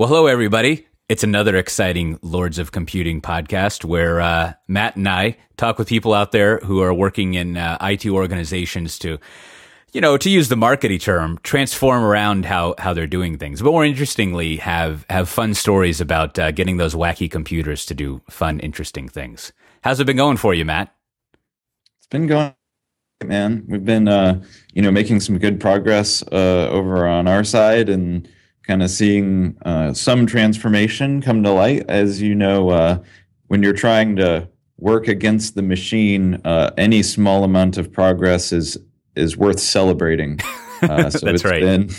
Well, hello, everybody. It's another exciting Lords of Computing podcast where uh, Matt and I talk with people out there who are working in uh, IT organizations to, you know, to use the marketing term, transform around how how they're doing things. But more interestingly, have have fun stories about uh, getting those wacky computers to do fun, interesting things. How's it been going for you, Matt? It's been going, man. We've been, uh, you know, making some good progress uh, over on our side and kind of seeing uh, some transformation come to light. As you know, uh, when you're trying to work against the machine, uh, any small amount of progress is is worth celebrating. Uh, so That's it's right. Been,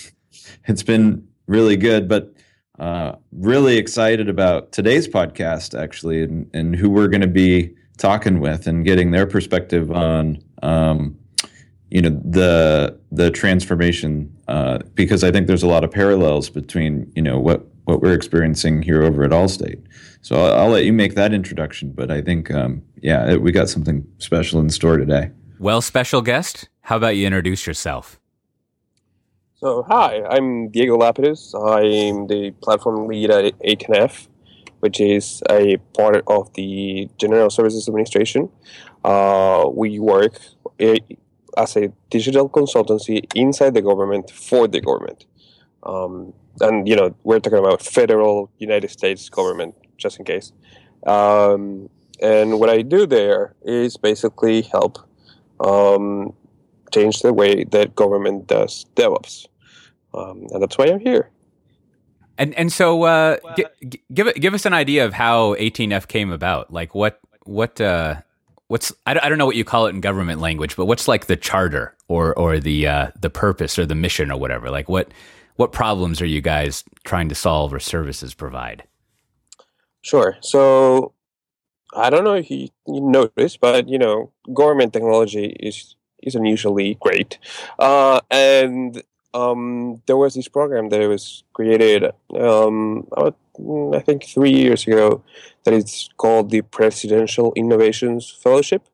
it's been really good, but uh, really excited about today's podcast actually, and, and who we're going to be talking with and getting their perspective on. Um, you know the the transformation uh, because I think there's a lot of parallels between you know what what we're experiencing here over at Allstate. So I'll, I'll let you make that introduction, but I think um, yeah, it, we got something special in store today. Well, special guest, how about you introduce yourself? So hi, I'm Diego Lapidus. I'm the platform lead at 18F, which is a part of the General Services Administration. Uh, we work as a digital consultancy inside the government for the government. Um, and you know we're talking about federal United States government, just in case. Um, and what I do there is basically help um, change the way that government does DevOps, um, and that's why I'm here. And and so uh, g- give give us an idea of how 18F came about. Like what what uh, what's I, don't know what you call it in government language, but what's like the charter or or the uh, the purpose or the mission or whatever? Like what what problems are you guys trying to solve or services provide? Sure. So I don't know if you, you noticed, but you know, government technology is is unusually great, uh, and um, there was this program that was created um, about, I think three years ago that it's called the Presidential Innovations Fellowship,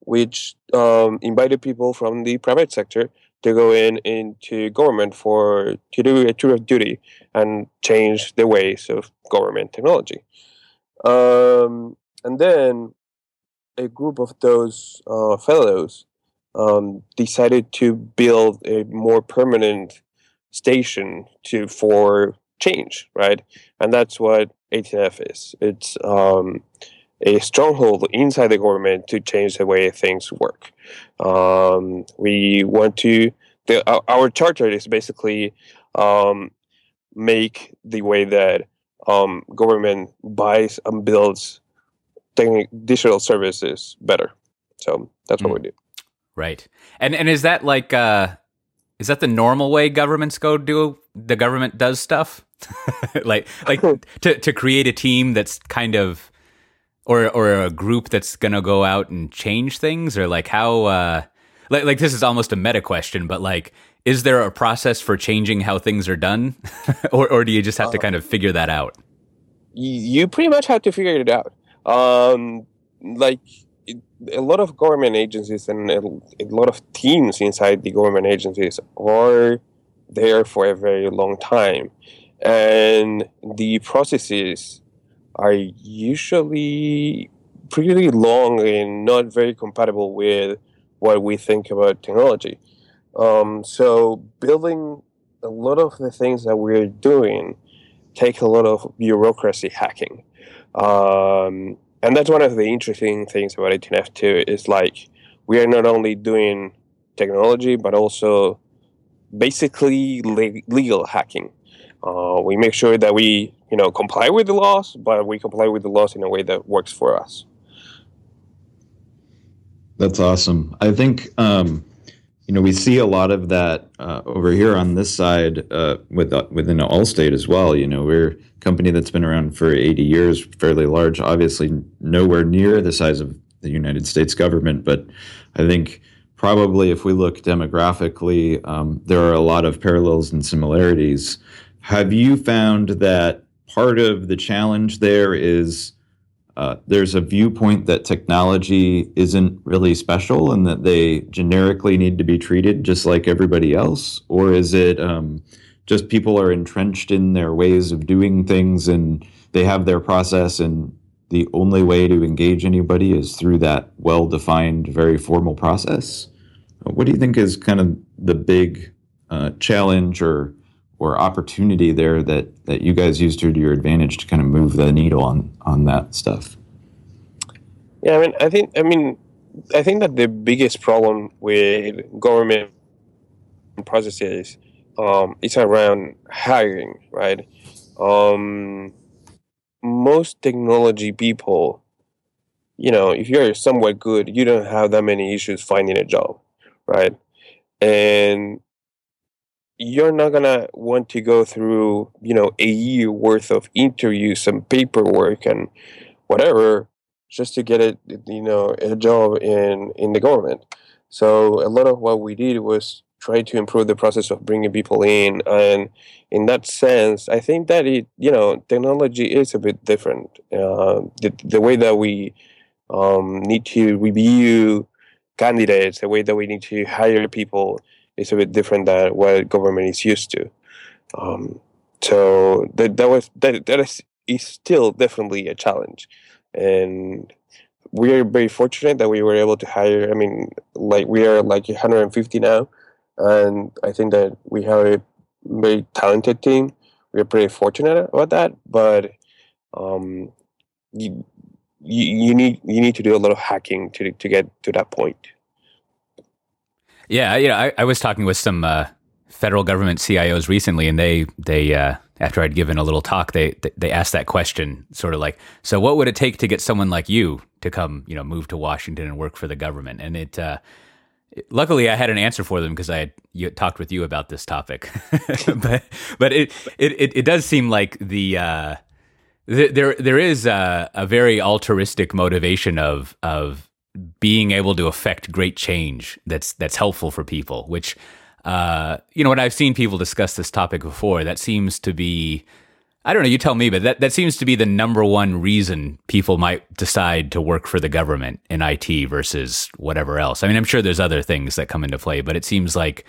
which um, invited people from the private sector to go in into government for to do a tour of duty and change the ways of government technology. Um, and then a group of those uh, fellows um, decided to build a more permanent station to for change, right? And that's what 18F is. It's um, a stronghold inside the government to change the way things work. Um, we want to. The, our, our charter is basically um, make the way that um, government buys and builds digital services better. So that's what mm. we do. Right. And and is that like uh is that the normal way governments go do the government does stuff? like like to to create a team that's kind of or or a group that's going to go out and change things or like how uh like like this is almost a meta question but like is there a process for changing how things are done or or do you just have to uh, kind of figure that out? You pretty much have to figure it out. Um like a lot of government agencies and a, a lot of teams inside the government agencies are there for a very long time and the processes are usually pretty long and not very compatible with what we think about technology. Um, so building a lot of the things that we're doing take a lot of bureaucracy hacking. Um, and that's one of the interesting things about 18F too is like we are not only doing technology but also basically le- legal hacking. Uh, we make sure that we you know comply with the laws, but we comply with the laws in a way that works for us. That's awesome. I think um, you know we see a lot of that uh, over here on this side uh, with uh, within Allstate as well. You know, we're a company that's been around for 80 years, fairly large, obviously nowhere near the size of the United States government. But I think probably if we look demographically, um, there are a lot of parallels and similarities. Have you found that part of the challenge there is uh, there's a viewpoint that technology isn't really special and that they generically need to be treated just like everybody else? Or is it um, just people are entrenched in their ways of doing things and they have their process and the only way to engage anybody is through that well-defined very formal process what do you think is kind of the big uh, challenge or or opportunity there that that you guys use to your advantage to kind of move the needle on on that stuff? Yeah i mean i think i mean i think that the biggest problem with government processes um, is around hiring right? Um, most technology people you know if you're somewhat good you don't have that many issues finding a job right? And you're not gonna want to go through you know a year worth of interviews and paperwork and whatever just to get it you know a job in in the government. So a lot of what we did was try to improve the process of bringing people in and in that sense i think that it you know technology is a bit different. Uh, the, the way that we um, need to review candidates the way that we need to hire people is a bit different than what government is used to um, so that, that was that, that is, is still definitely a challenge and we are very fortunate that we were able to hire i mean like we are like 150 now and I think that we have a very talented team. We're pretty fortunate about that, but um, you, you, you need you need to do a lot of hacking to to get to that point. Yeah, you know, I, I was talking with some uh, federal government CIOs recently, and they they uh, after I'd given a little talk, they they asked that question, sort of like, so what would it take to get someone like you to come, you know, move to Washington and work for the government? And it uh, luckily I had an answer for them because I had you, talked with you about this topic. but but it, it it does seem like the uh, there there is a, a, very altruistic motivation of of being able to affect great change that's that's helpful for people. Which uh, you know when I've seen people discuss this topic before, that seems to be I don't know, you tell me, but that, that seems to be the number one reason people might decide to work for the government in IT versus whatever else. I mean, I'm sure there's other things that come into play, but it seems like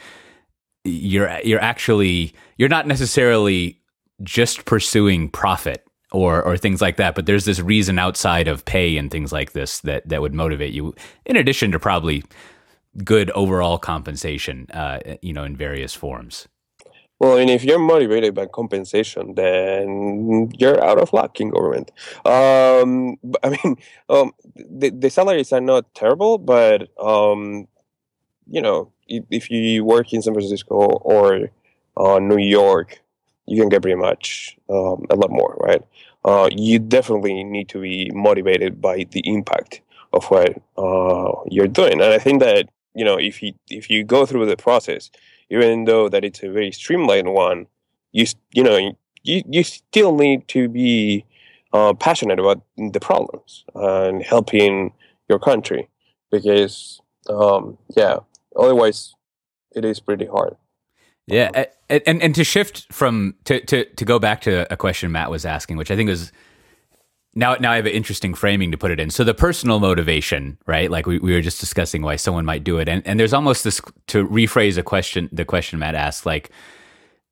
you're you're actually you're not necessarily just pursuing profit or or things like that, but there's this reason outside of pay and things like this that that would motivate you in addition to probably good overall compensation uh, you know in various forms. Well, and if you're motivated by compensation, then you're out of luck in government. Um, I mean, um, the, the salaries are not terrible, but um, you know, if, if, you work in San Francisco or uh, New York, you can get pretty much um, a lot more, right? Uh, you definitely need to be motivated by the impact of what uh, you're doing, and I think that you know, if you if you go through the process even though that it's a very streamlined one, you you know you you still need to be uh, passionate about the problems and helping your country because um, yeah, otherwise it is pretty hard. Yeah, and, and and to shift from to to to go back to a question Matt was asking, which I think was now now I have an interesting framing to put it in. So the personal motivation, right? Like we, we were just discussing why someone might do it. And and there's almost this to rephrase a question the question Matt asked, like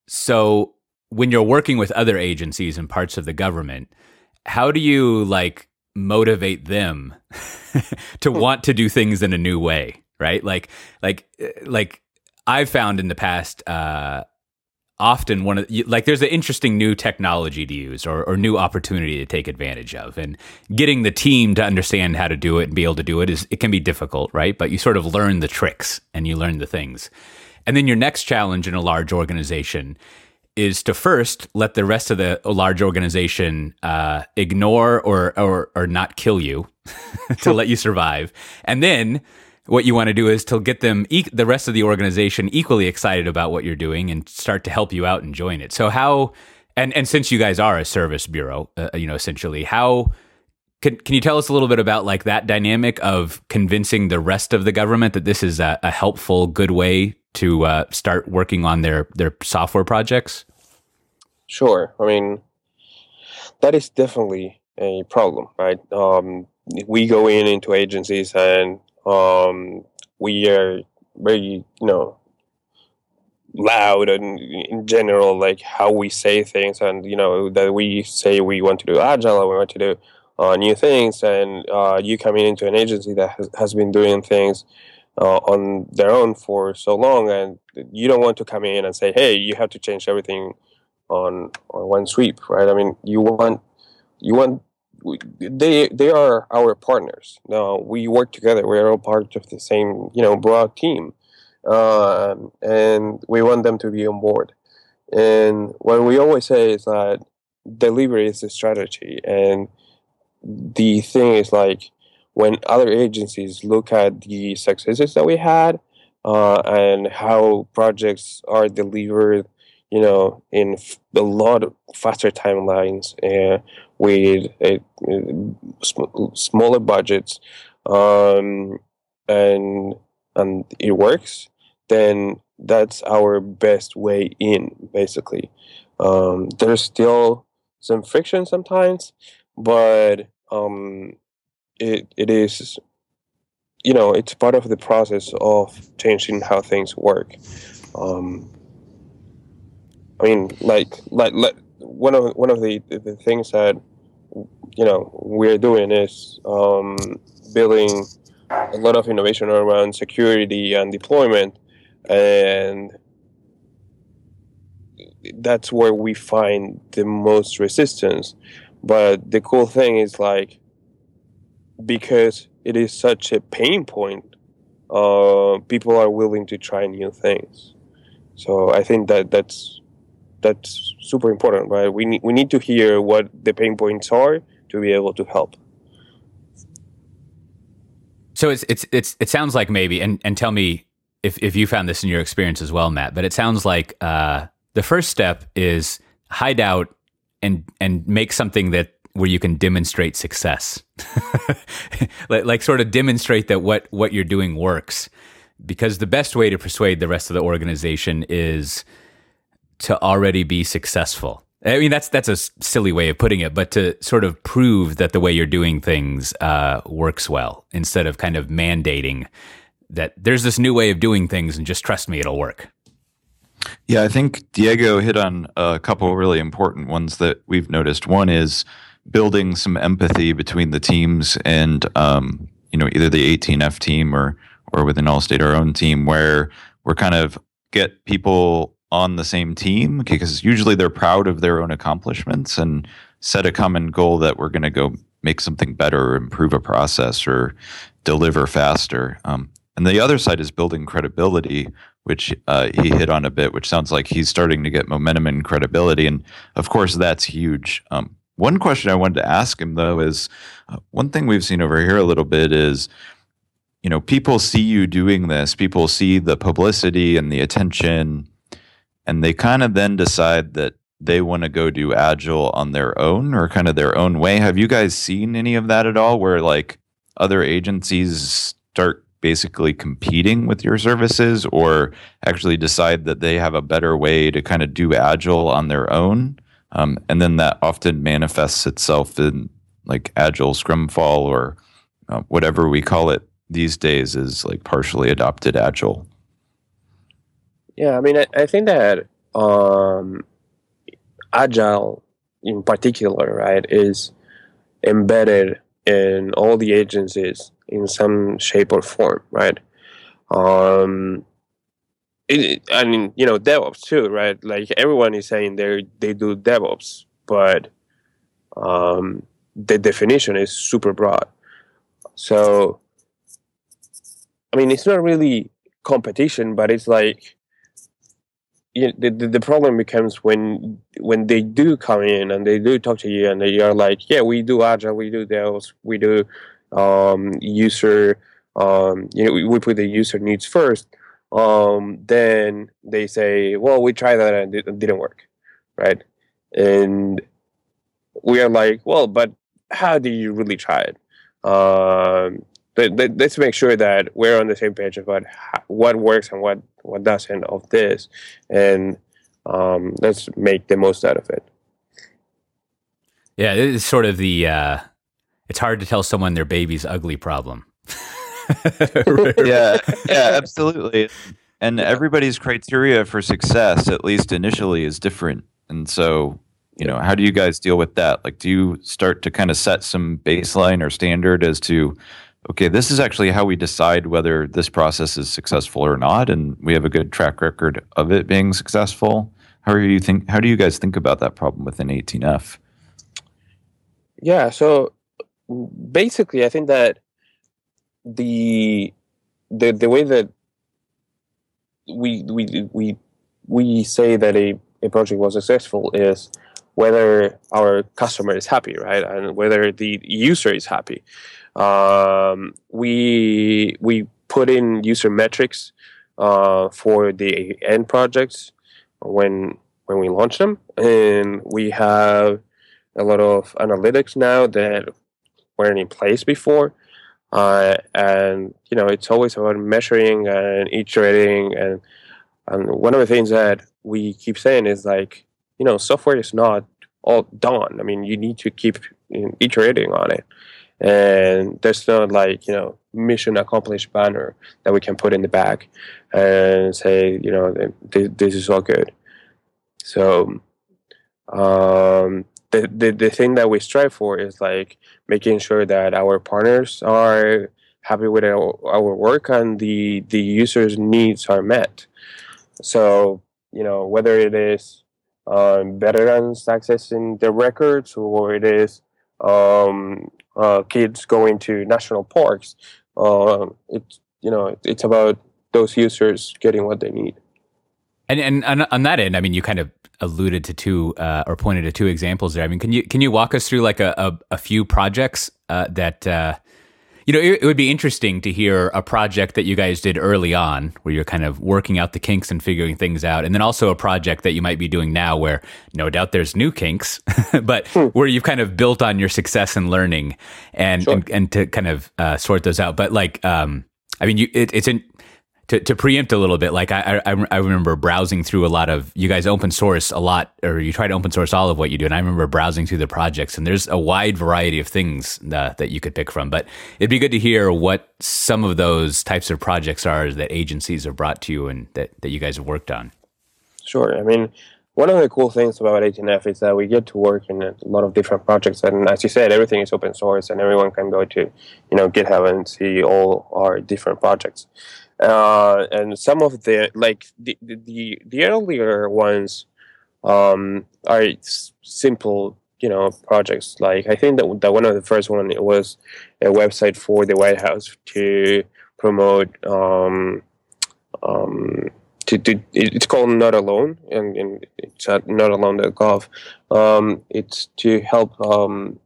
so when you're working with other agencies and parts of the government, how do you like motivate them to hmm. want to do things in a new way? Right? Like like like I've found in the past uh often one of like there's an interesting new technology to use or, or new opportunity to take advantage of. And getting the team to understand how to do it and be able to do it is it can be difficult right? But you sort of learn the tricks and you learn the things. And then your next challenge in a large organization is to first let the rest of the large organization uh, ignore or, or or not kill you to let you survive. And then what you want to do is to get them e- the rest of the organization equally excited about what you're doing and start to help you out and join it. So how and and since you guys are a service bureau, uh, you know, essentially, how can can you tell us a little bit about like that dynamic of convincing the rest of the government that this is a, a helpful, good way to uh, start working on their their software projects? Sure. I mean, that is definitely a problem, right? Um, we go in into agencies and um, we are very, you know, loud and in general like how we say things and you know that we say we want to do agile we want to do uh, new things. And uh, you coming into an agency that has, has been doing things uh, on their own for so long and you don't want to come in and say hey you have to change everything on on one sweep right? I mean you want you want they they are our partners now we work together we're all part of the same you know broad team uh, and we want them to be on board. And what we always say is that delivery is the strategy, and the thing is like when other agencies look at the successes that we had uh, and how projects are delivered, you know, in a lot faster timelines and with a, a sm- smaller budgets, um, and and it works then that's our best way in, basically. Um, there's still some friction sometimes, but um, it it is, you know, it's part of the process of changing how things work. Um, I mean, like, like, like one of one of the the things that you know we're doing is um, building a lot of innovation around security and deployment. And that's where we find the most resistance. But the cool thing is like because it is such a pain point uh, people are willing to try new things. So i think that that's that's super important right we need we need to hear what the pain points are to be able to help so it's it's it's it sounds like maybe and and tell me if if you found this in your experience as well, Matt. But it sounds like uh, the first step is hide out and and make something that where you can demonstrate success, like, like sort of demonstrate that what what you're doing works. Because the best way to persuade the rest of the organization is to already be successful. I mean, that's that's a silly way of putting it, but to sort of prove that the way you're doing things uh, works well, instead of kind of mandating that there's this new way of doing things and just trust me, it'll work. Yeah, I think Diego hit on a couple really important ones that we've noticed. One is building some empathy between the teams and um, you know either the 18F team or or within Allstate our own team where we're kind of get people on the same team because usually they're proud of their own accomplishments and set a common goal that we're going to go make something better or improve a process or deliver faster. Um, and the other side is building credibility, which uh, he hit on a bit, which sounds like he's starting to get momentum and credibility. And of course, that's huge. Um, one question I wanted to ask him, though, is uh, one thing we've seen over here a little bit is, you know, people see you doing this, people see the publicity and the attention, and they kind of then decide that they want to go do agile on their own or kind of their own way. Have you guys seen any of that at all where like other agencies start basically competing with your services or actually decide that they have a better way to kind of do agile on their own um, and then that often manifests itself in like agile scrumfall or uh, whatever we call it these days is like partially adopted agile yeah i mean i, I think that um, agile in particular right is embedded in all the agencies in some shape or form, right? Um, it, I mean, you know, DevOps too, right? Like everyone is saying they they do DevOps, but um, the definition is super broad. So, I mean, it's not really competition, but it's like you know, the, the problem becomes when when they do come in and they do talk to you and they are like, yeah, we do agile, we do DevOps, we do um, user, um, you know, we, we, put the user needs first, um, then they say, well, we tried that and it didn't work, right? And we are like, well, but how do you really try it? Um, let's make sure that we're on the same page about what works and what, what doesn't of this, and um, let's make the most out of it. Yeah, it's sort of the uh, it's hard to tell someone their baby's ugly problem. yeah, yeah, absolutely. and everybody's criteria for success, at least initially, is different. And so, you know, how do you guys deal with that? Like, do you start to kind of set some baseline or standard as to, okay, this is actually how we decide whether this process is successful or not, and we have a good track record of it being successful? How do you think? How do you guys think about that problem within 18F? Yeah. So basically, I think that the the the way that we we we we say that a, a project was successful is whether our customer is happy, right, and whether the user is happy. Um, we we put in user metrics uh, for the end projects when when we launch them, and we have a lot of analytics now that weren't in place before. Uh, and you know, it's always about measuring and iterating. And and one of the things that we keep saying is like, you know, software is not all done. I mean, you need to keep iterating on it. And there's not like you know mission accomplished banner that we can put in the back and say you know this, this is all good. So um, the, the the thing that we strive for is like making sure that our partners are happy with our, our work and the the users needs are met so you know whether it is um, veterans accessing the records or it is um, uh, kids going to national parks uh, it's you know it's about those users getting what they need and and on, on that end i mean you kind of alluded to two uh, or pointed to two examples there. I mean, can you can you walk us through like a a, a few projects uh, that uh, you know it, it, would be interesting to hear a project that you guys did early on where you're kind of working out the kinks and figuring things out, and then also a project that you might be doing now where no doubt there's new kinks, but hmm. where you've kind of built on your success and learning and sure. and, and, to kind of uh, sort those out. But like, um, I mean, you, it, it's in to, to preempt a little bit, like I, I, I remember browsing through a lot of you guys open source a lot, or you try to open source all of what you do, and I remember browsing through the projects, and there's a wide variety of things that, that you could pick from. But it'd be good to hear what some of those types of projects are that agencies have brought to you and that, that you guys have worked on. Sure. I mean, one of the cool things about 18F is that we get to work in a lot of different projects, and as you said, everything is open source, and everyone can go to, you know, GitHub and see all our different projects uh, and some of the like the the, the earlier ones um, are simple you know projects. Like i think that, that one of the first one it was a website for the white house to promote um, um, to, to, it's called not alone and, and it's at notalone.gov um, it's to help um,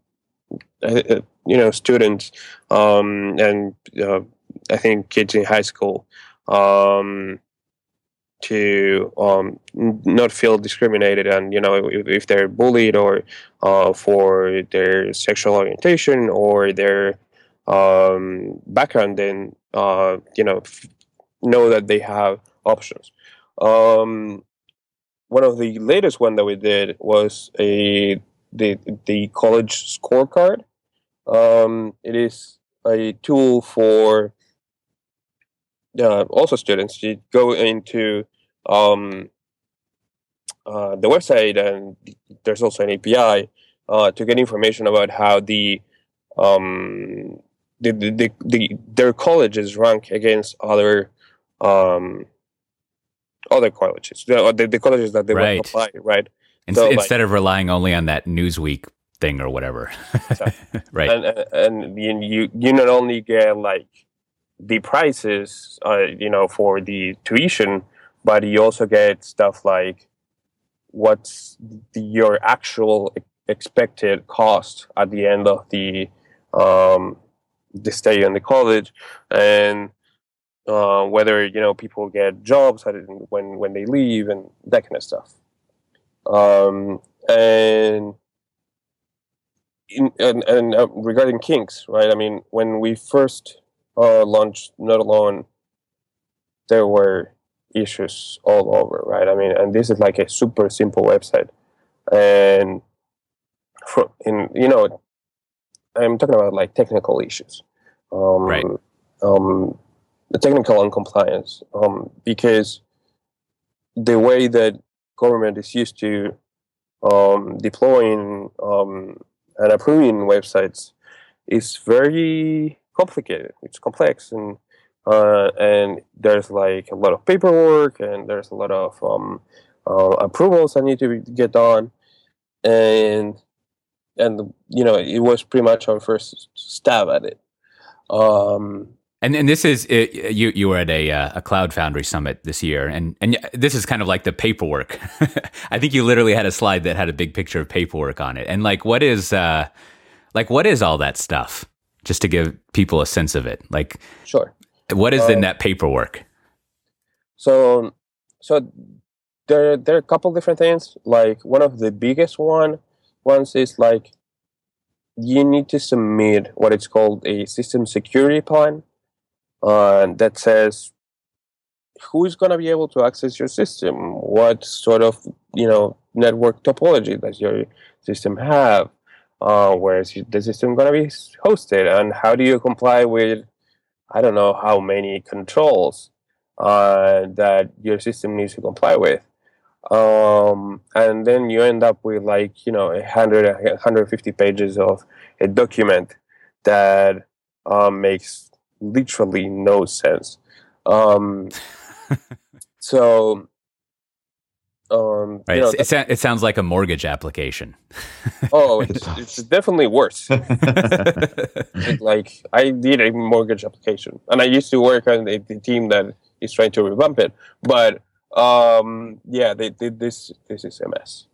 uh, uh, you know students um, and uh, I think kids in high school um, to um, not feel discriminated and you know if, if they're bullied or uh, for their sexual orientation or their um, background then uh, you know f- know that they have options. Um, one of the latest one that we did was a the the college scorecard. Um, it is a tool for uh, also students you go into um, uh, the website and there's also an API uh, to get information about how the um, the, the, the, the, their colleges rank against other um, other colleges, the, the, the colleges that they right. want to apply, right? In, so, instead like, of relying only on that Newsweek thing or whatever, right? And, and, and you you not only get like the prices, uh, you know, for the tuition, but you also get stuff like what's the, your actual expected cost at the end of the um, the stay in the college, and uh, whether you know people get jobs when when they leave and that kind of stuff. Um, and in, and, and uh, regarding kinks, right? I mean, when we first uh, launched Not Alone, there were issues all over, right? I mean, and this is like a super simple website, and for, in you know, I'm talking about like technical issues, um, right? Um, the technical non-compliance um, because the way that government is used to um, deploying um, and approving websites is very complicated. It's complex and uh, and there's like a lot of paperwork and there's a lot of um, uh, approvals that need to get done. And and you know it was pretty much our first stab at it. Um, and and this is it, you you were at a uh, a cloud foundry summit this year and and this is kind of like the paperwork. I think you literally had a slide that had a big picture of paperwork on it. And like what is uh like what is all that stuff just to give people a sense of it. Like sure. what is um, in that paperwork? so so there there are a couple different things. Like one of the biggest one ones is like you need to submit what it's called a system security plan uh, that says who is going to be able to access your system what sort of you know network topology does your system have uh, where is the system going to be hosted and how do you comply with i don't know how many controls uh, that your system needs to comply with? Um, and then you end up with like you know 100 150 pages of a document that um, makes literally no sense. Um, so um, right. You know, it, it, sounds like a mortgage application. oh, it's, it's definitely worse. like I did a mortgage application, and I used to work on the, the team that is trying to revamp it. But um, yeah, they did this. This is a mess.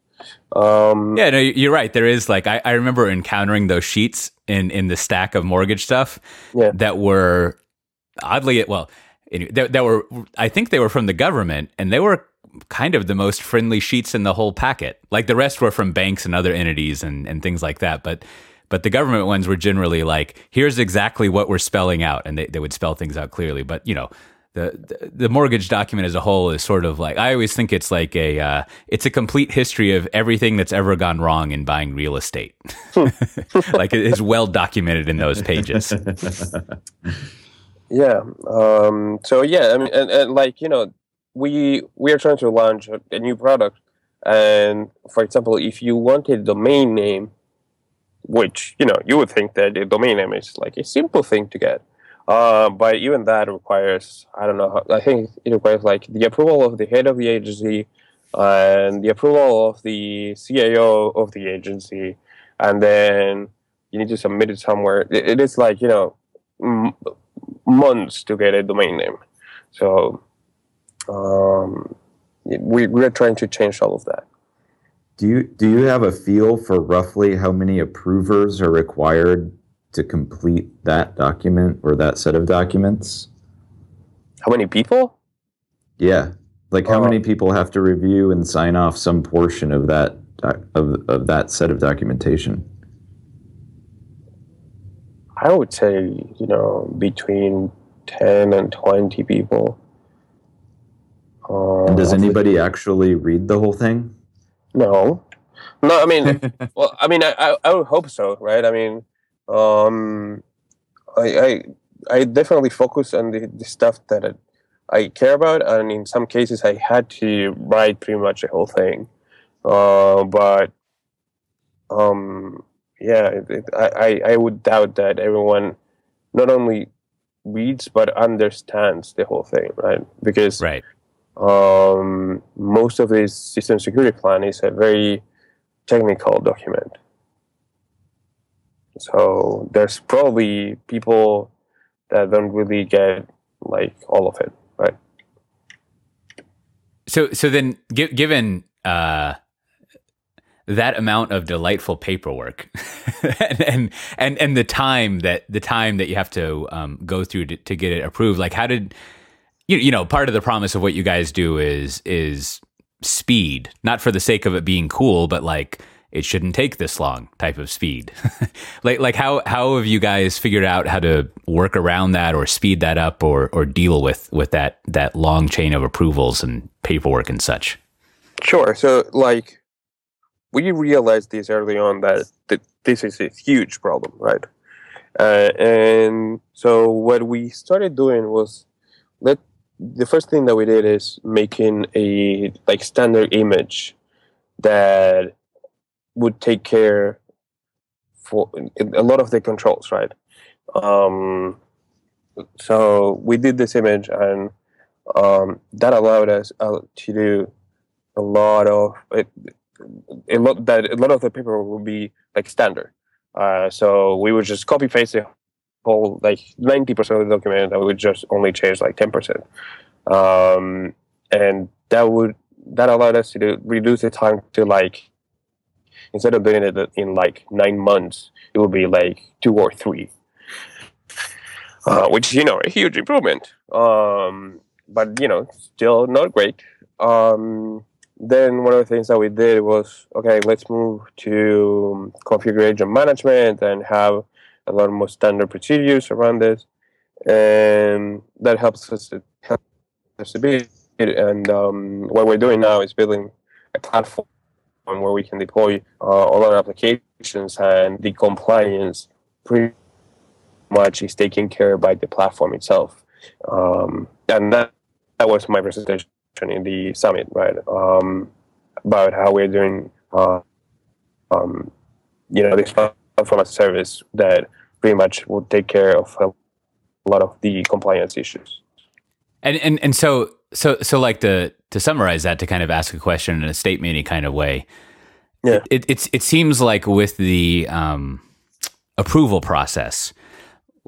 Um, yeah, no, you're right. There is like I, I remember encountering those sheets in in the stack of mortgage stuff yeah. that were oddly well that, that were I think they were from the government and they were kind of the most friendly sheets in the whole packet. Like the rest were from banks and other entities and and things like that, but but the government ones were generally like here's exactly what we're spelling out and they, they would spell things out clearly but you know the, the mortgage document as a whole is sort of like I always think it's like a uh, it's a complete history of everything that's ever gone wrong in buying real estate. like it is well documented in those pages. yeah. Um, so yeah, I mean, and, and, like you know, we we are trying to launch a, a new product, and for example, if you want a domain name, which you know you would think that a domain name is like a simple thing to get uh, but even that requires, I don't know, I think it requires like the approval of the head of the agency and the approval of the CIO of the agency, and then you need to submit it somewhere. it, it is like, you know, m- months to get a domain name. So um, we, we're trying to change all of that. Do you do you have a feel for roughly how many approvers are required to complete that document or that set of documents? How many people? Yeah. Like how uh, many people have to review and sign off some portion of that of, of that set of documentation? I would say, you know, between 10 and 20 people. Uh, does anybody actually read the whole thing? No. No, I mean, well, I mean, I, I, I would hope so, right? I mean, um, I, I, I definitely focus on the, the stuff that I care about, and in some cases, I had to write pretty much the whole thing. Uh, but um, yeah, it, it, I, I would doubt that everyone not only reads but understands the whole thing, right? Because right. Um, most of this system security plan is a very technical document. So there's probably people that don't really get like all of it, right? So so then, given uh, that amount of delightful paperwork, and, and, and and the time that the time that you have to um, go through to, to get it approved, like how did you you know part of the promise of what you guys do is is speed, not for the sake of it being cool, but like it shouldn't take this long type of speed. like like how how have you guys figured out how to work around that or speed that up or or deal with with that that long chain of approvals and paperwork and such? Sure. So like we realized this early on that, that this is a huge problem, right? Uh, and so what we started doing was let the first thing that we did is making a like standard image that would take care for a lot of the controls, right? Um, so we did this image, and um, that allowed us uh, to do a lot of a lot that a lot of the paper would be like standard. Uh, so we would just copy paste the whole like ninety percent of the document, we would just only change like ten percent, um, and that would that allowed us to do, reduce the time to like instead of doing it in like nine months, it would be like two or three, uh, which you know a huge improvement. Um, but you know, still not great. Um, then one of the things that we did was okay, let's move to configuration management and have a lot more standard procedures around this, and that helps us to help us to be. And um, what we're doing now is building a platform where we can deploy uh, all our applications, and the compliance pretty much is taken care by the platform itself. Um, and that that was my presentation in the summit, right? Um, about how we're doing, uh, um, you know, this as a service that pretty much will take care of a lot of the compliance issues. And and and so so so like to to summarize that to kind of ask a question in a statementy kind of way. Yeah. It it, it seems like with the um, approval process,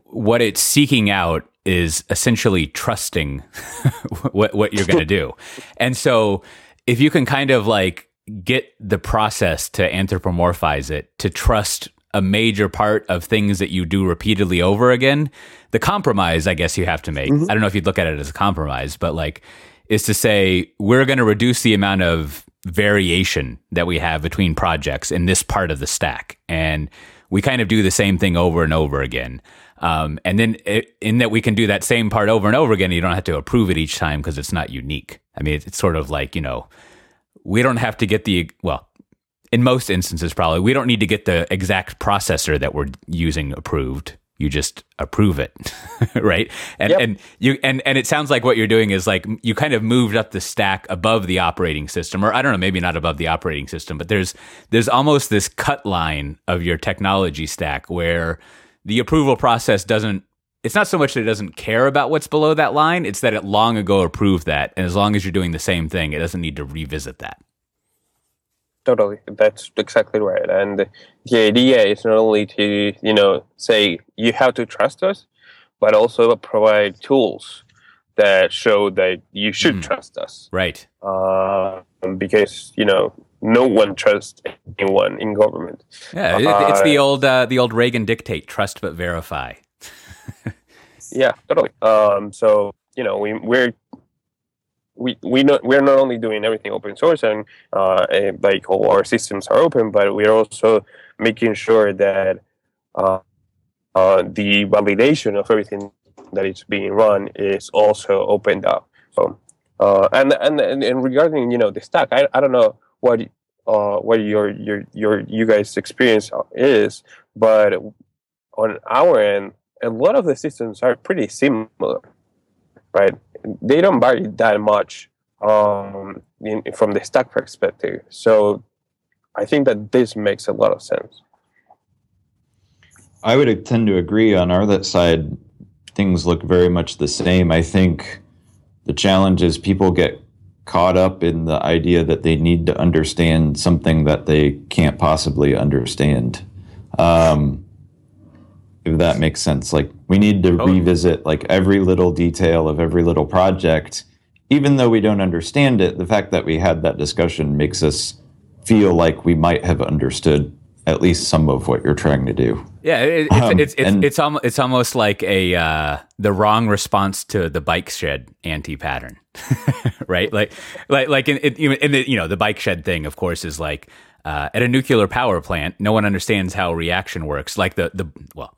what it's seeking out is essentially trusting what what you're going to do. And so if you can kind of like get the process to anthropomorphize it to trust a major part of things that you do repeatedly over again, the compromise I guess you have to make. Mm-hmm. I don't know if you'd look at it as a compromise, but like is to say we're going to reduce the amount of variation that we have between projects in this part of the stack and we kind of do the same thing over and over again. Um, and then it, in that we can do that same part over and over again, you don't have to approve it each time because it's not unique. I mean, it's, it's sort of like, you know, we don't have to get the, well, in most instances, probably, we don't need to get the exact processor that we're using approved. You just approve it, right? And yep. and you and and it sounds like what you're doing is like you kind of moved up the stack above the operating system, or I don't know, maybe not above the operating system, but there's there's almost this cut line of your technology stack where the approval process doesn't it's not so much that it doesn't care about what's below that line, it's that it long ago approved that. And as long as you're doing the same thing, it doesn't need to revisit that. Totally. That's exactly right. And the idea is not only to, you know, say you have to trust us, but also provide tools that show that you should mm. trust us. Right. Uh, because, you know, no one trusts anyone in government. Yeah, uh, it's the old uh, the old Reagan dictate: trust but verify. yeah, totally. Um, so you know, we we're we we not we're not only doing everything open source and, uh, and like all our systems are open, but we're also making sure that uh, uh, the validation of everything that is being run is also opened up. So, uh, and, and and regarding you know the stack, I I don't know what uh, what your your your you guys experience is, but on our end, a lot of the systems are pretty similar, right? They don't vary that much um, in, from the stack perspective. So I think that this makes a lot of sense. I would tend to agree on our side. Things look very much the same. I think the challenge is people get caught up in the idea that they need to understand something that they can't possibly understand. Um, if that makes sense. Like we need to oh. revisit like every little detail of every little project, even though we don't understand it. The fact that we had that discussion makes us feel like we might have understood at least some of what you're trying to do. Yeah, it, it's, um, it's, it's, and, it's, almost, it's almost like a uh, the wrong response to the bike shed anti pattern, right? Like like like in, in, in, the you know the bike shed thing, of course, is like uh, at a nuclear power plant, no one understands how reaction works. Like the the well,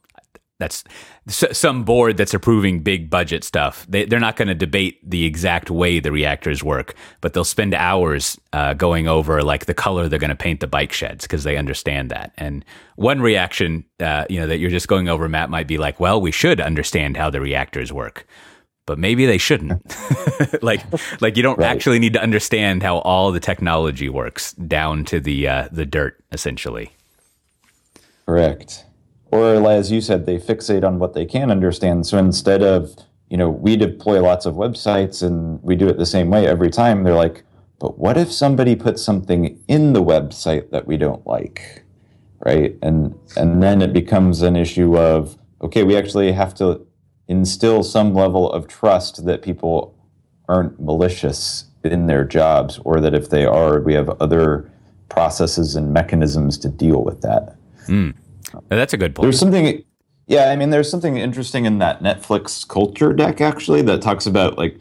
that's some board that's approving big budget stuff. They, they're not going to debate the exact way the reactors work, but they'll spend hours uh, going over like the color they're going to paint the bike sheds because they understand that. And one reaction, uh, you know, that you're just going over, Matt, might be like, well, we should understand how the reactors work. but maybe they shouldn't. like, like you don't Right. actually need to understand how all the technology works down to the uh, the dirt, essentially. Correct. Or as you said, they fixate on what they can understand. So instead of, you know, we deploy lots of websites and we do it the same way every time, they're like, but what if somebody puts something in the website that we don't like? Right? And and then it becomes an issue of, okay, we actually have to instill some level of trust that people aren't malicious in their jobs, or that if they are, we have other processes and mechanisms to deal with that. Now, that's a good point. There's something, yeah. I mean, there's something interesting in that Netflix culture deck actually that talks about like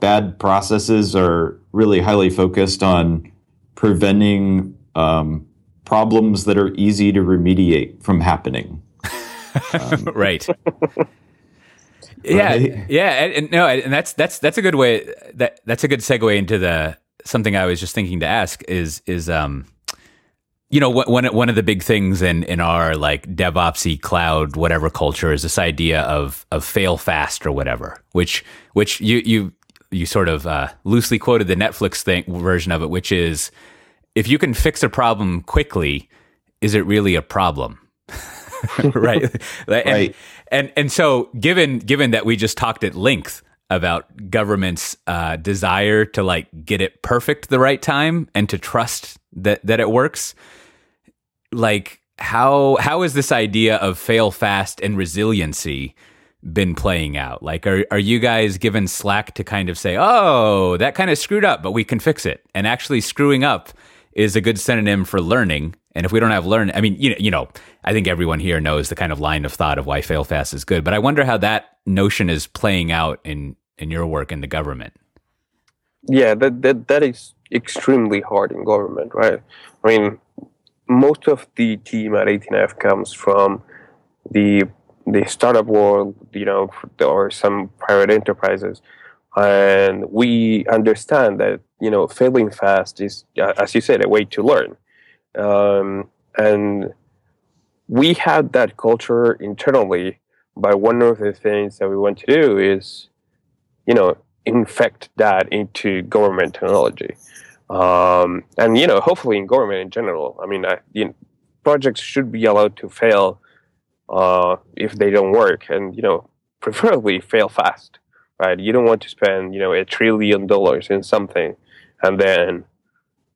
bad processes are really highly focused on preventing um, problems that are easy to remediate from happening. right. Yeah, Right? yeah, and, and no, and that's that's that's a good way. That that's a good segue into the something I was just thinking to ask is is um, you know, one one of the big things in in our like DevOpsy cloud whatever culture is this idea of of fail fast or whatever, which which you you you sort of uh, loosely quoted the Netflix thing version of it, which is if you can fix a problem quickly, is it really a problem? right. And, Right. and and so given given that we just talked at length about government's uh, desire to like get it perfect the right time and to trust that that it works, like how how is this idea of fail fast and resiliency been playing out? Like are are you guys given slack to kind of say, "Oh, that kind of screwed up, but we can fix it." And actually screwing up is a good synonym for learning. And if we don't have learn, I mean, you know, you know, I think everyone here knows the kind of line of thought of why fail fast is good. But I wonder how that notion is playing out in in your work in the government. yeah that, that that is extremely hard in government right i mean most of the team at 18F comes from the the startup world you know or some private enterprises. And we understand that you know failing fast is as you said a way to learn. Um, and we had that culture internally but one of the things that we want to do is you know infect that into government technology um, and you know hopefully in government in general i mean I, you know, projects should be allowed to fail uh, if they don't work and you know preferably fail fast right? You don't want to spend you know a trillion dollars in something and then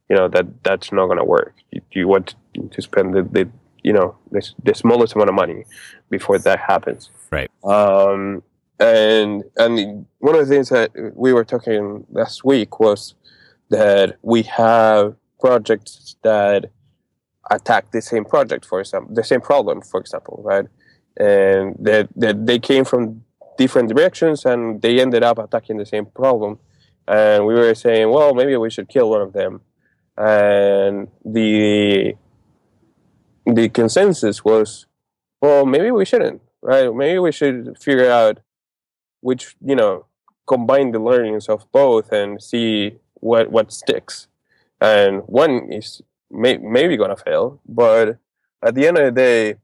you know that that's not going to work. You, you want to spend the, the you know the, the smallest amount of money before that happens. Right. um, and and one of the things that we were talking last week was that we have projects that attack the same project for example the same problem for example right? And that that they came from different directions and they ended up attacking the same problem. And we were saying well maybe we should kill one of them. And the the consensus was well maybe we shouldn't right? Maybe we should figure out which you know combine the learnings of both and see what what sticks and one is may, maybe gonna fail but at the end of the day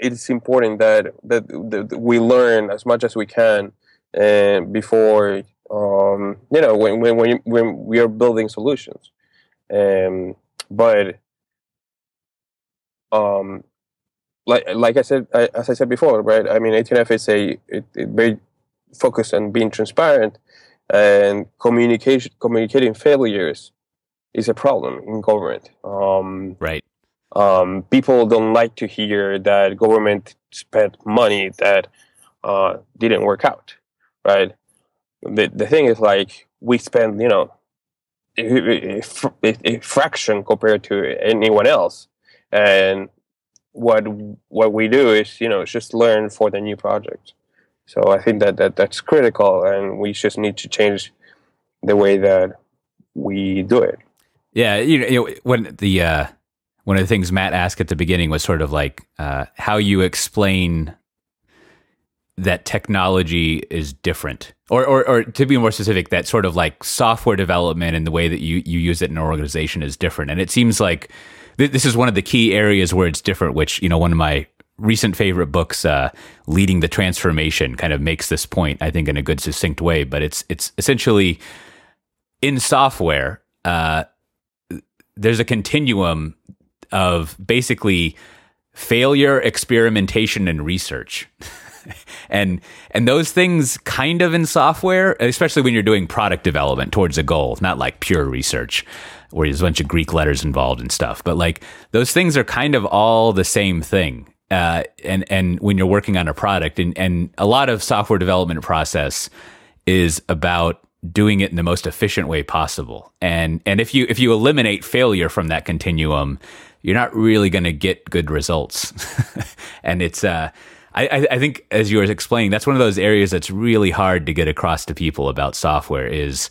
it's important that that, that we learn as much as we can and before um, you know when when when, when we are building solutions um, but um, like like I said, I, as I said before, right? I mean, 18F is a it, it very focused on being transparent and communication. Communicating failures is a problem in government. Um, Right. um, people don't like to hear that government spent money that uh, didn't work out, right? The the thing is like we spend, you know, a, a, a fraction compared to anyone else, and what what we do is you know just learn for the new project. So I think that, that that's critical, and we just need to change the way that we do it. Yeah, you know, when the uh, one of the things Matt asked at the beginning was sort of like uh, how you explain that technology is different, or, or or to be more specific, that sort of like software development and the way that you you use it in an organization is different. And it seems like this is one of the key areas where it's different. Which you know, one of my recent favorite books, uh, "Leading the Transformation," kind of makes this point, I think, in a good, succinct way. But it's it's essentially in software. Uh, there's a continuum of basically failure, experimentation, and research. and and those things kind of in software, especially when you're doing product development towards a goal, not like pure research where there's a bunch of Greek letters involved and stuff. But like those things are kind of all the same thing. Uh, and and when you're working on a product, and and a lot of software development process is about doing it in the most efficient way possible. And and if you if you eliminate failure from that continuum, you're not really going to get good results. and it's uh, I, I think as you were explaining, that's one of those areas that's really hard to get across to people about software is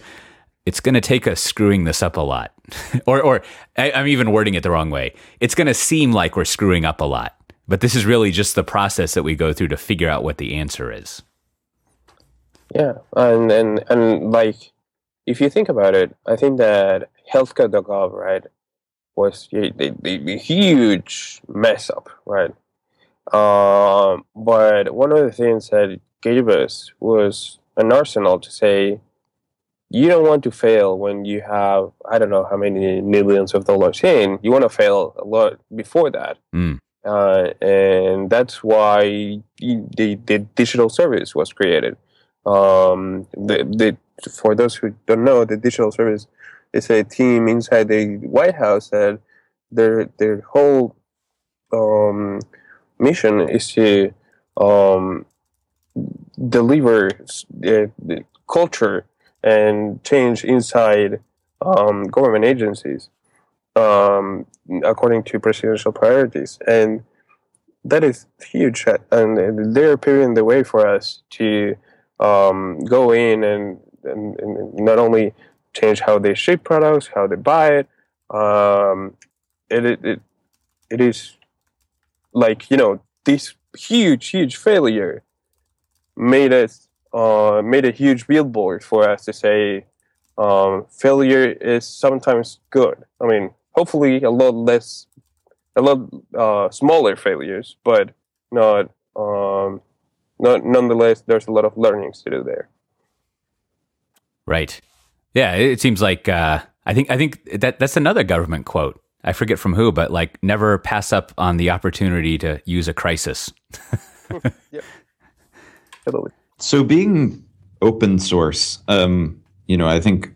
it's going to take us screwing this up a lot. or, or I, I'm even wording it the wrong way. It's going to seem like we're screwing up a lot, but this is really just the process that we go through to figure out what the answer is. Yeah, and and and like, if you think about it, I think that healthcare.gov, right, was a, a, a huge mess up, right? Um, but one of the things that gave us was an arsenal to say, you don't want to fail when you have I don't know how many millions of dollars in. You want to fail a lot before that, mm. Uh, and that's why the the digital service was created. Um, the, the for those who don't know, the digital service is a team inside the White House that their their whole um, mission is to um, deliver the culture and change inside um, government agencies um, according to presidential priorities. And that is huge. And they're paving the way for us to um, go in and, and, and, not only change how they ship products, how they buy it. Um, it, it, it is like, you know, this huge, huge failure made us uh, made a huge billboard for us to say um, failure is sometimes good. I mean, hopefully a lot less, a lot uh, smaller failures, but not, um, not nonetheless. There's a lot of learnings to do there. Right. Yeah. It seems like uh, I think I think that that's another government quote. I forget from who, but like never pass up on the opportunity to use a crisis. yep. Totally. So being open source, um, you know, I think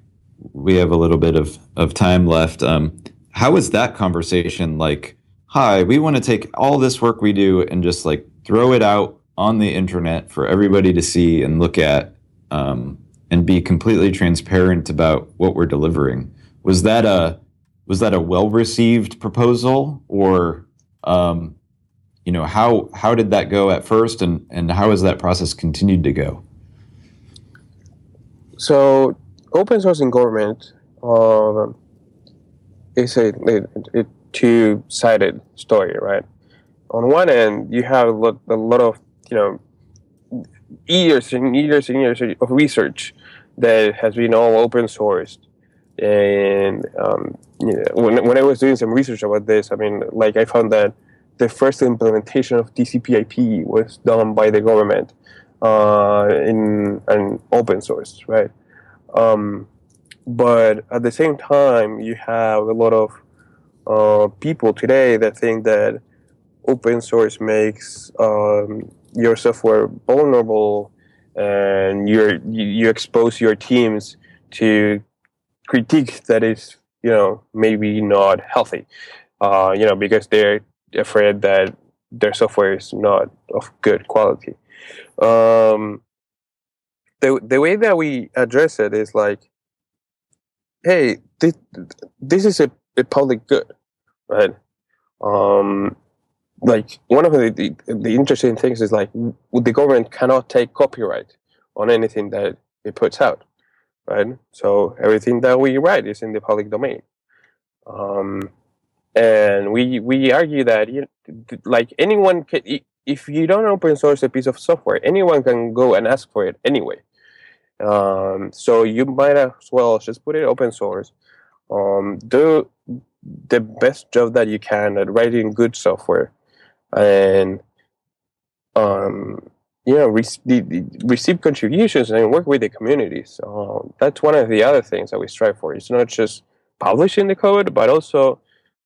we have a little bit of, of time left. Um, how is that conversation like? Hi, we want to take all this work we do and just like throw it out on the internet for everybody to see and look at, um, and be completely transparent about what we're delivering. Was that a was that a well received proposal, or um, you know how how did that go at first and and how has that process continued to go so open source in government uh, is a, a, a two-sided story right on one end you have a lot, a lot of you know years and years and years of research that has been all open sourced and um, you know, when, when i was doing some research about this i mean like i found that the first implementation of TCP/IP was done by the government uh, in an open source, right? Um, but at the same time, you have a lot of uh, people today that think that open source makes um, your software vulnerable, and you you expose your teams to critique that is you know maybe not healthy, uh, you know because they're afraid that their software is not of good quality. Um, the the way that we address it is like, hey, this, this is a, a public good, right? Um, like one of the, the, the interesting things is like the government cannot take copyright on anything that it puts out, right? So everything that we write is in the public domain. Um, and we we argue that you know, like anyone can if you don't open source a piece of software anyone can go and ask for it anyway um, so you might as well just put it open source um, do the best job that you can at writing good software and um, you know, re- receive contributions and work with the communities. Uh, that's one of the other things that we strive for. It's not just publishing the code, but also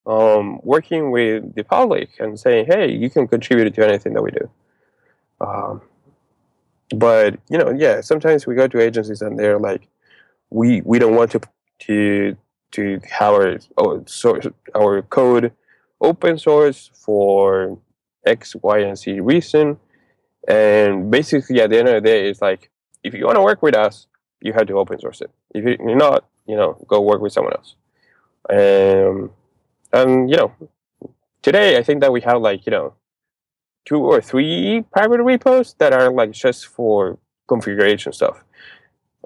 um, working with the public and saying, "Hey, you can contribute to anything that we do." Um, but you know, yeah, sometimes we go to agencies and they're like, "We we don't want to to to have our oh, source our code open source for X, Y, and Z reason." And basically, at the end of the day, it's like if you want to work with us, you have to open source it. If you're not, you know, go work with someone else. Um, and you know, today I think that we have like you know, two or three private repos that are like just for configuration stuff.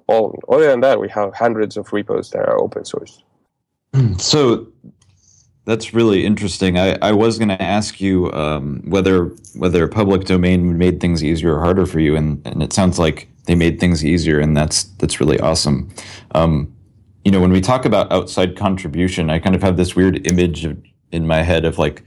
All other than that, we have hundreds of repos that are open source. So that's really interesting. I, I was going to ask you um, whether whether public domain made things easier or harder for you, and, and it sounds like they made things easier, and that's that's really awesome. Um, you know, when we talk about outside contribution, I kind of have this weird image of, in my head of like,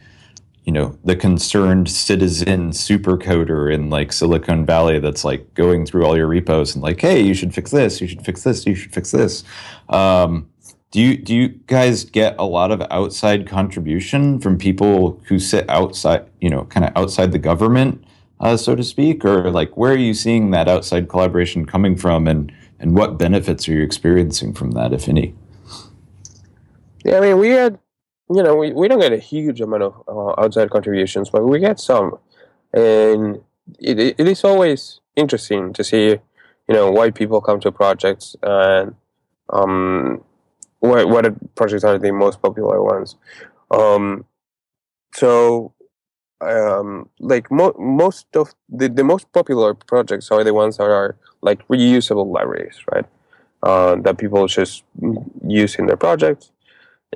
you know, the concerned citizen supercoder in like Silicon Valley that's like going through all your repos and like, hey, you should fix this, you should fix this, you should fix this. Um, do you do you guys get a lot of outside contribution from people who sit outside, you know, kind of outside the government, uh, so to speak, or like where are you seeing that outside collaboration coming from, and and what benefits are you experiencing from that, if any? Yeah, I mean, we had, you know, we, we don't get a huge amount of uh, outside contributions, but we get some. And it, it is always interesting to see, you know, why people come to projects and um, what, what projects are the most popular ones. Um, so, um, like mo- most of the, the most popular projects are the ones that are like reusable libraries, right? Uh, that people just use in their projects,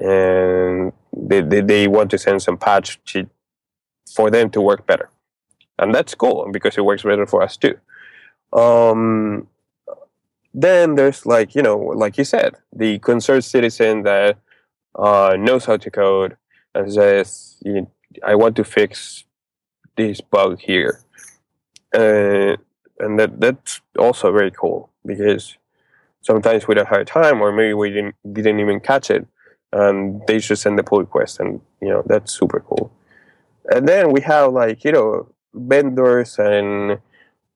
and they, they, they want to send some patch to, for them to work better, and that's cool because it works better for us too. Um, then there's like you know, like you said, the concerned citizen that uh, knows how to code and says, "I want to fix this bug here." Uh, and that that's also very cool because sometimes we don't have time or maybe we didn't didn't even catch it and they just send the pull request and you know that's super cool. And then we have like you know vendors and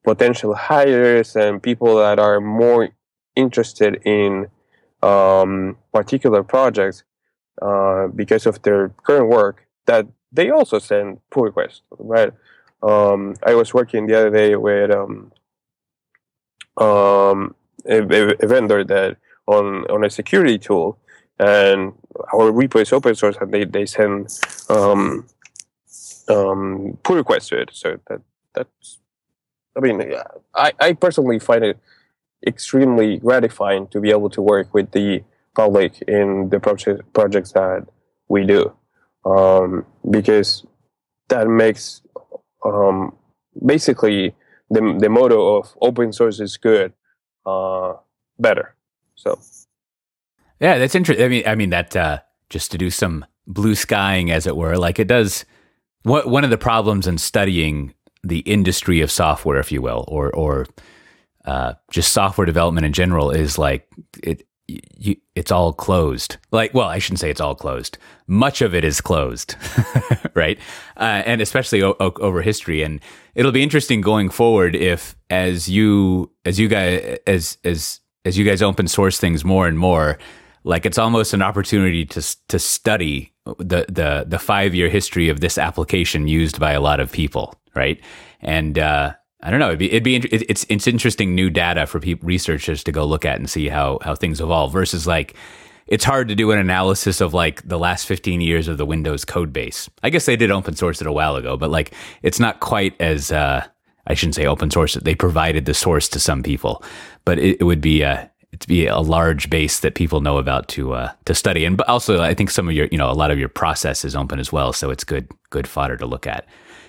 potential hires and people that are more interested in um, particular projects uh, because of their current work that they also send pull requests right? Um, I was working the other day with um, um, a, a, vendor that on on a security tool, and our repo is open source, and they they send um, um, pull requests to it. So that that's, I mean, I I personally find it extremely gratifying to be able to work with the public in the project projects that we do, um, because that makes um, basically the the motto of open source is good uh, better. So yeah, that's interesting. I mean, I mean that uh, just to do some blue skying, as it were, like it does. What one of the problems in studying the industry of software, if you will, or or uh, just software development in general, is like it you, it's all closed. Like, well, I shouldn't say it's all closed. Much of it is closed, right? Uh, and especially o- o- over history. And it'll be interesting going forward if, as you, as you guys, as as as you guys open source things more and more, like it's almost an opportunity to to study the the the five year history of this application used by a lot of people, right? And uh, I don't know. It'd be it'd be it's it's interesting new data for people researchers to go look at and see how how things evolve versus like it's hard to do an analysis of like the last 15 years of the Windows code base. I guess they did open source it a while ago, but like it's not quite as uh, I shouldn't say open source. They provided the source to some people, but it, it would be a it'd be a large base that people know about to uh, to study. And but also, I think some of your you know a lot of your process is open as well, so it's good good fodder to look at.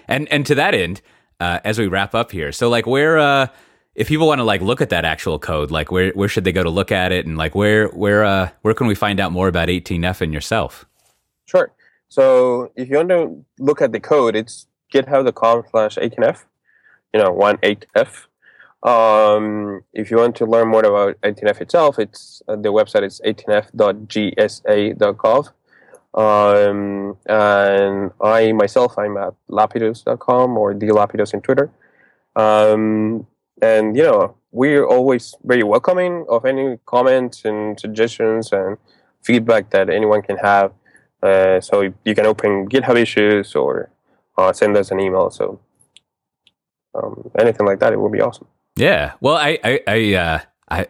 And and to that end uh, as we wrap up here. So like where uh, if people want to like look at that actual code, like where where should they go to look at it, and like where where uh, where can we find out more about 18F and yourself? Sure. So if you want to look at the code, it's github.com slash 18f. you know, 18F. Um, if you want to learn more about 18F itself, it's uh, the website is 18f.gsa.gov. Um, and I myself, I'm at lapiduz.com or dlapiduz in Twitter. Um, and you know, we're always very welcoming of any comments and suggestions and feedback that anyone can have. Uh, so you can open GitHub issues or uh, send us an email. So um, anything like that, it would be awesome. Yeah. Well, I, I, I, uh, I,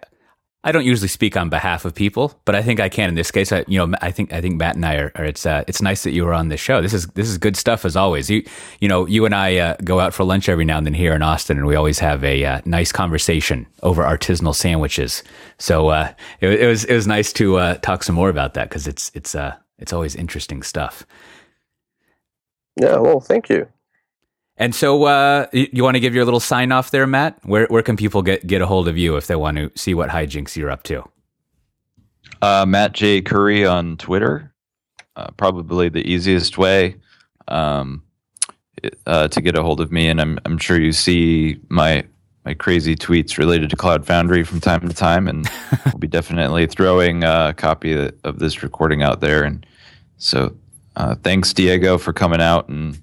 I don't usually speak on behalf of people, but I think I can in this case. I, you know, I think I think Matt and I are. are it's uh, it's nice that you were on this show. This is this is good stuff as always. You you know, you and I uh, go out for lunch every now and then here in Austin, and we always have a uh, nice conversation over artisanal sandwiches. So uh, it, it, was it was nice to uh, talk some more about that because it's it's uh it's always interesting stuff. Yeah. Well, thank you. And so, uh, you, you want to give your little sign off there, Matt? Where where can people get get a hold of you if they want to see what hijinks you're up to? Uh, Matt J Curry on Twitter, uh, probably the easiest way um, uh, to get a hold of me, and I'm I'm sure you see my my crazy tweets related to Cloud Foundry from time to time, and we'll be definitely throwing a copy of this recording out there. And so, uh, thanks Diego for coming out and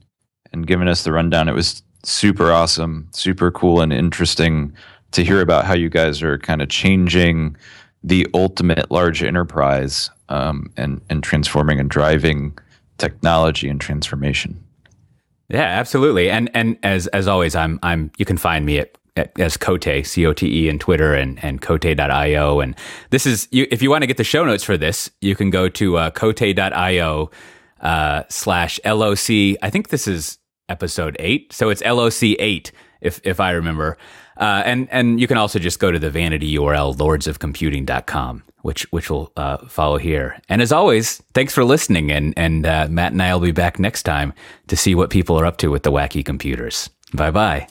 and giving us the rundown. It was super awesome, super cool, and interesting to hear about how you guys are kind of changing the ultimate large enterprise um, and and transforming and driving technology and transformation. Yeah, absolutely. And and as as always, I'm I'm you can find me at as Cote, C O T E, and Twitter and, and Cote.io. And this is, you, if you want to get the show notes for this, you can go to uh, Cote.io uh, slash LOC. I think this is episode eight. So it's LOC eight, if if I remember. Uh, and and you can also just go to the vanity URL lordsofcomputing.com, which which will uh, follow here. And as always, thanks for listening. And and uh, Matt and I will be back next time to see what people are up to with the wacky computers. Bye bye.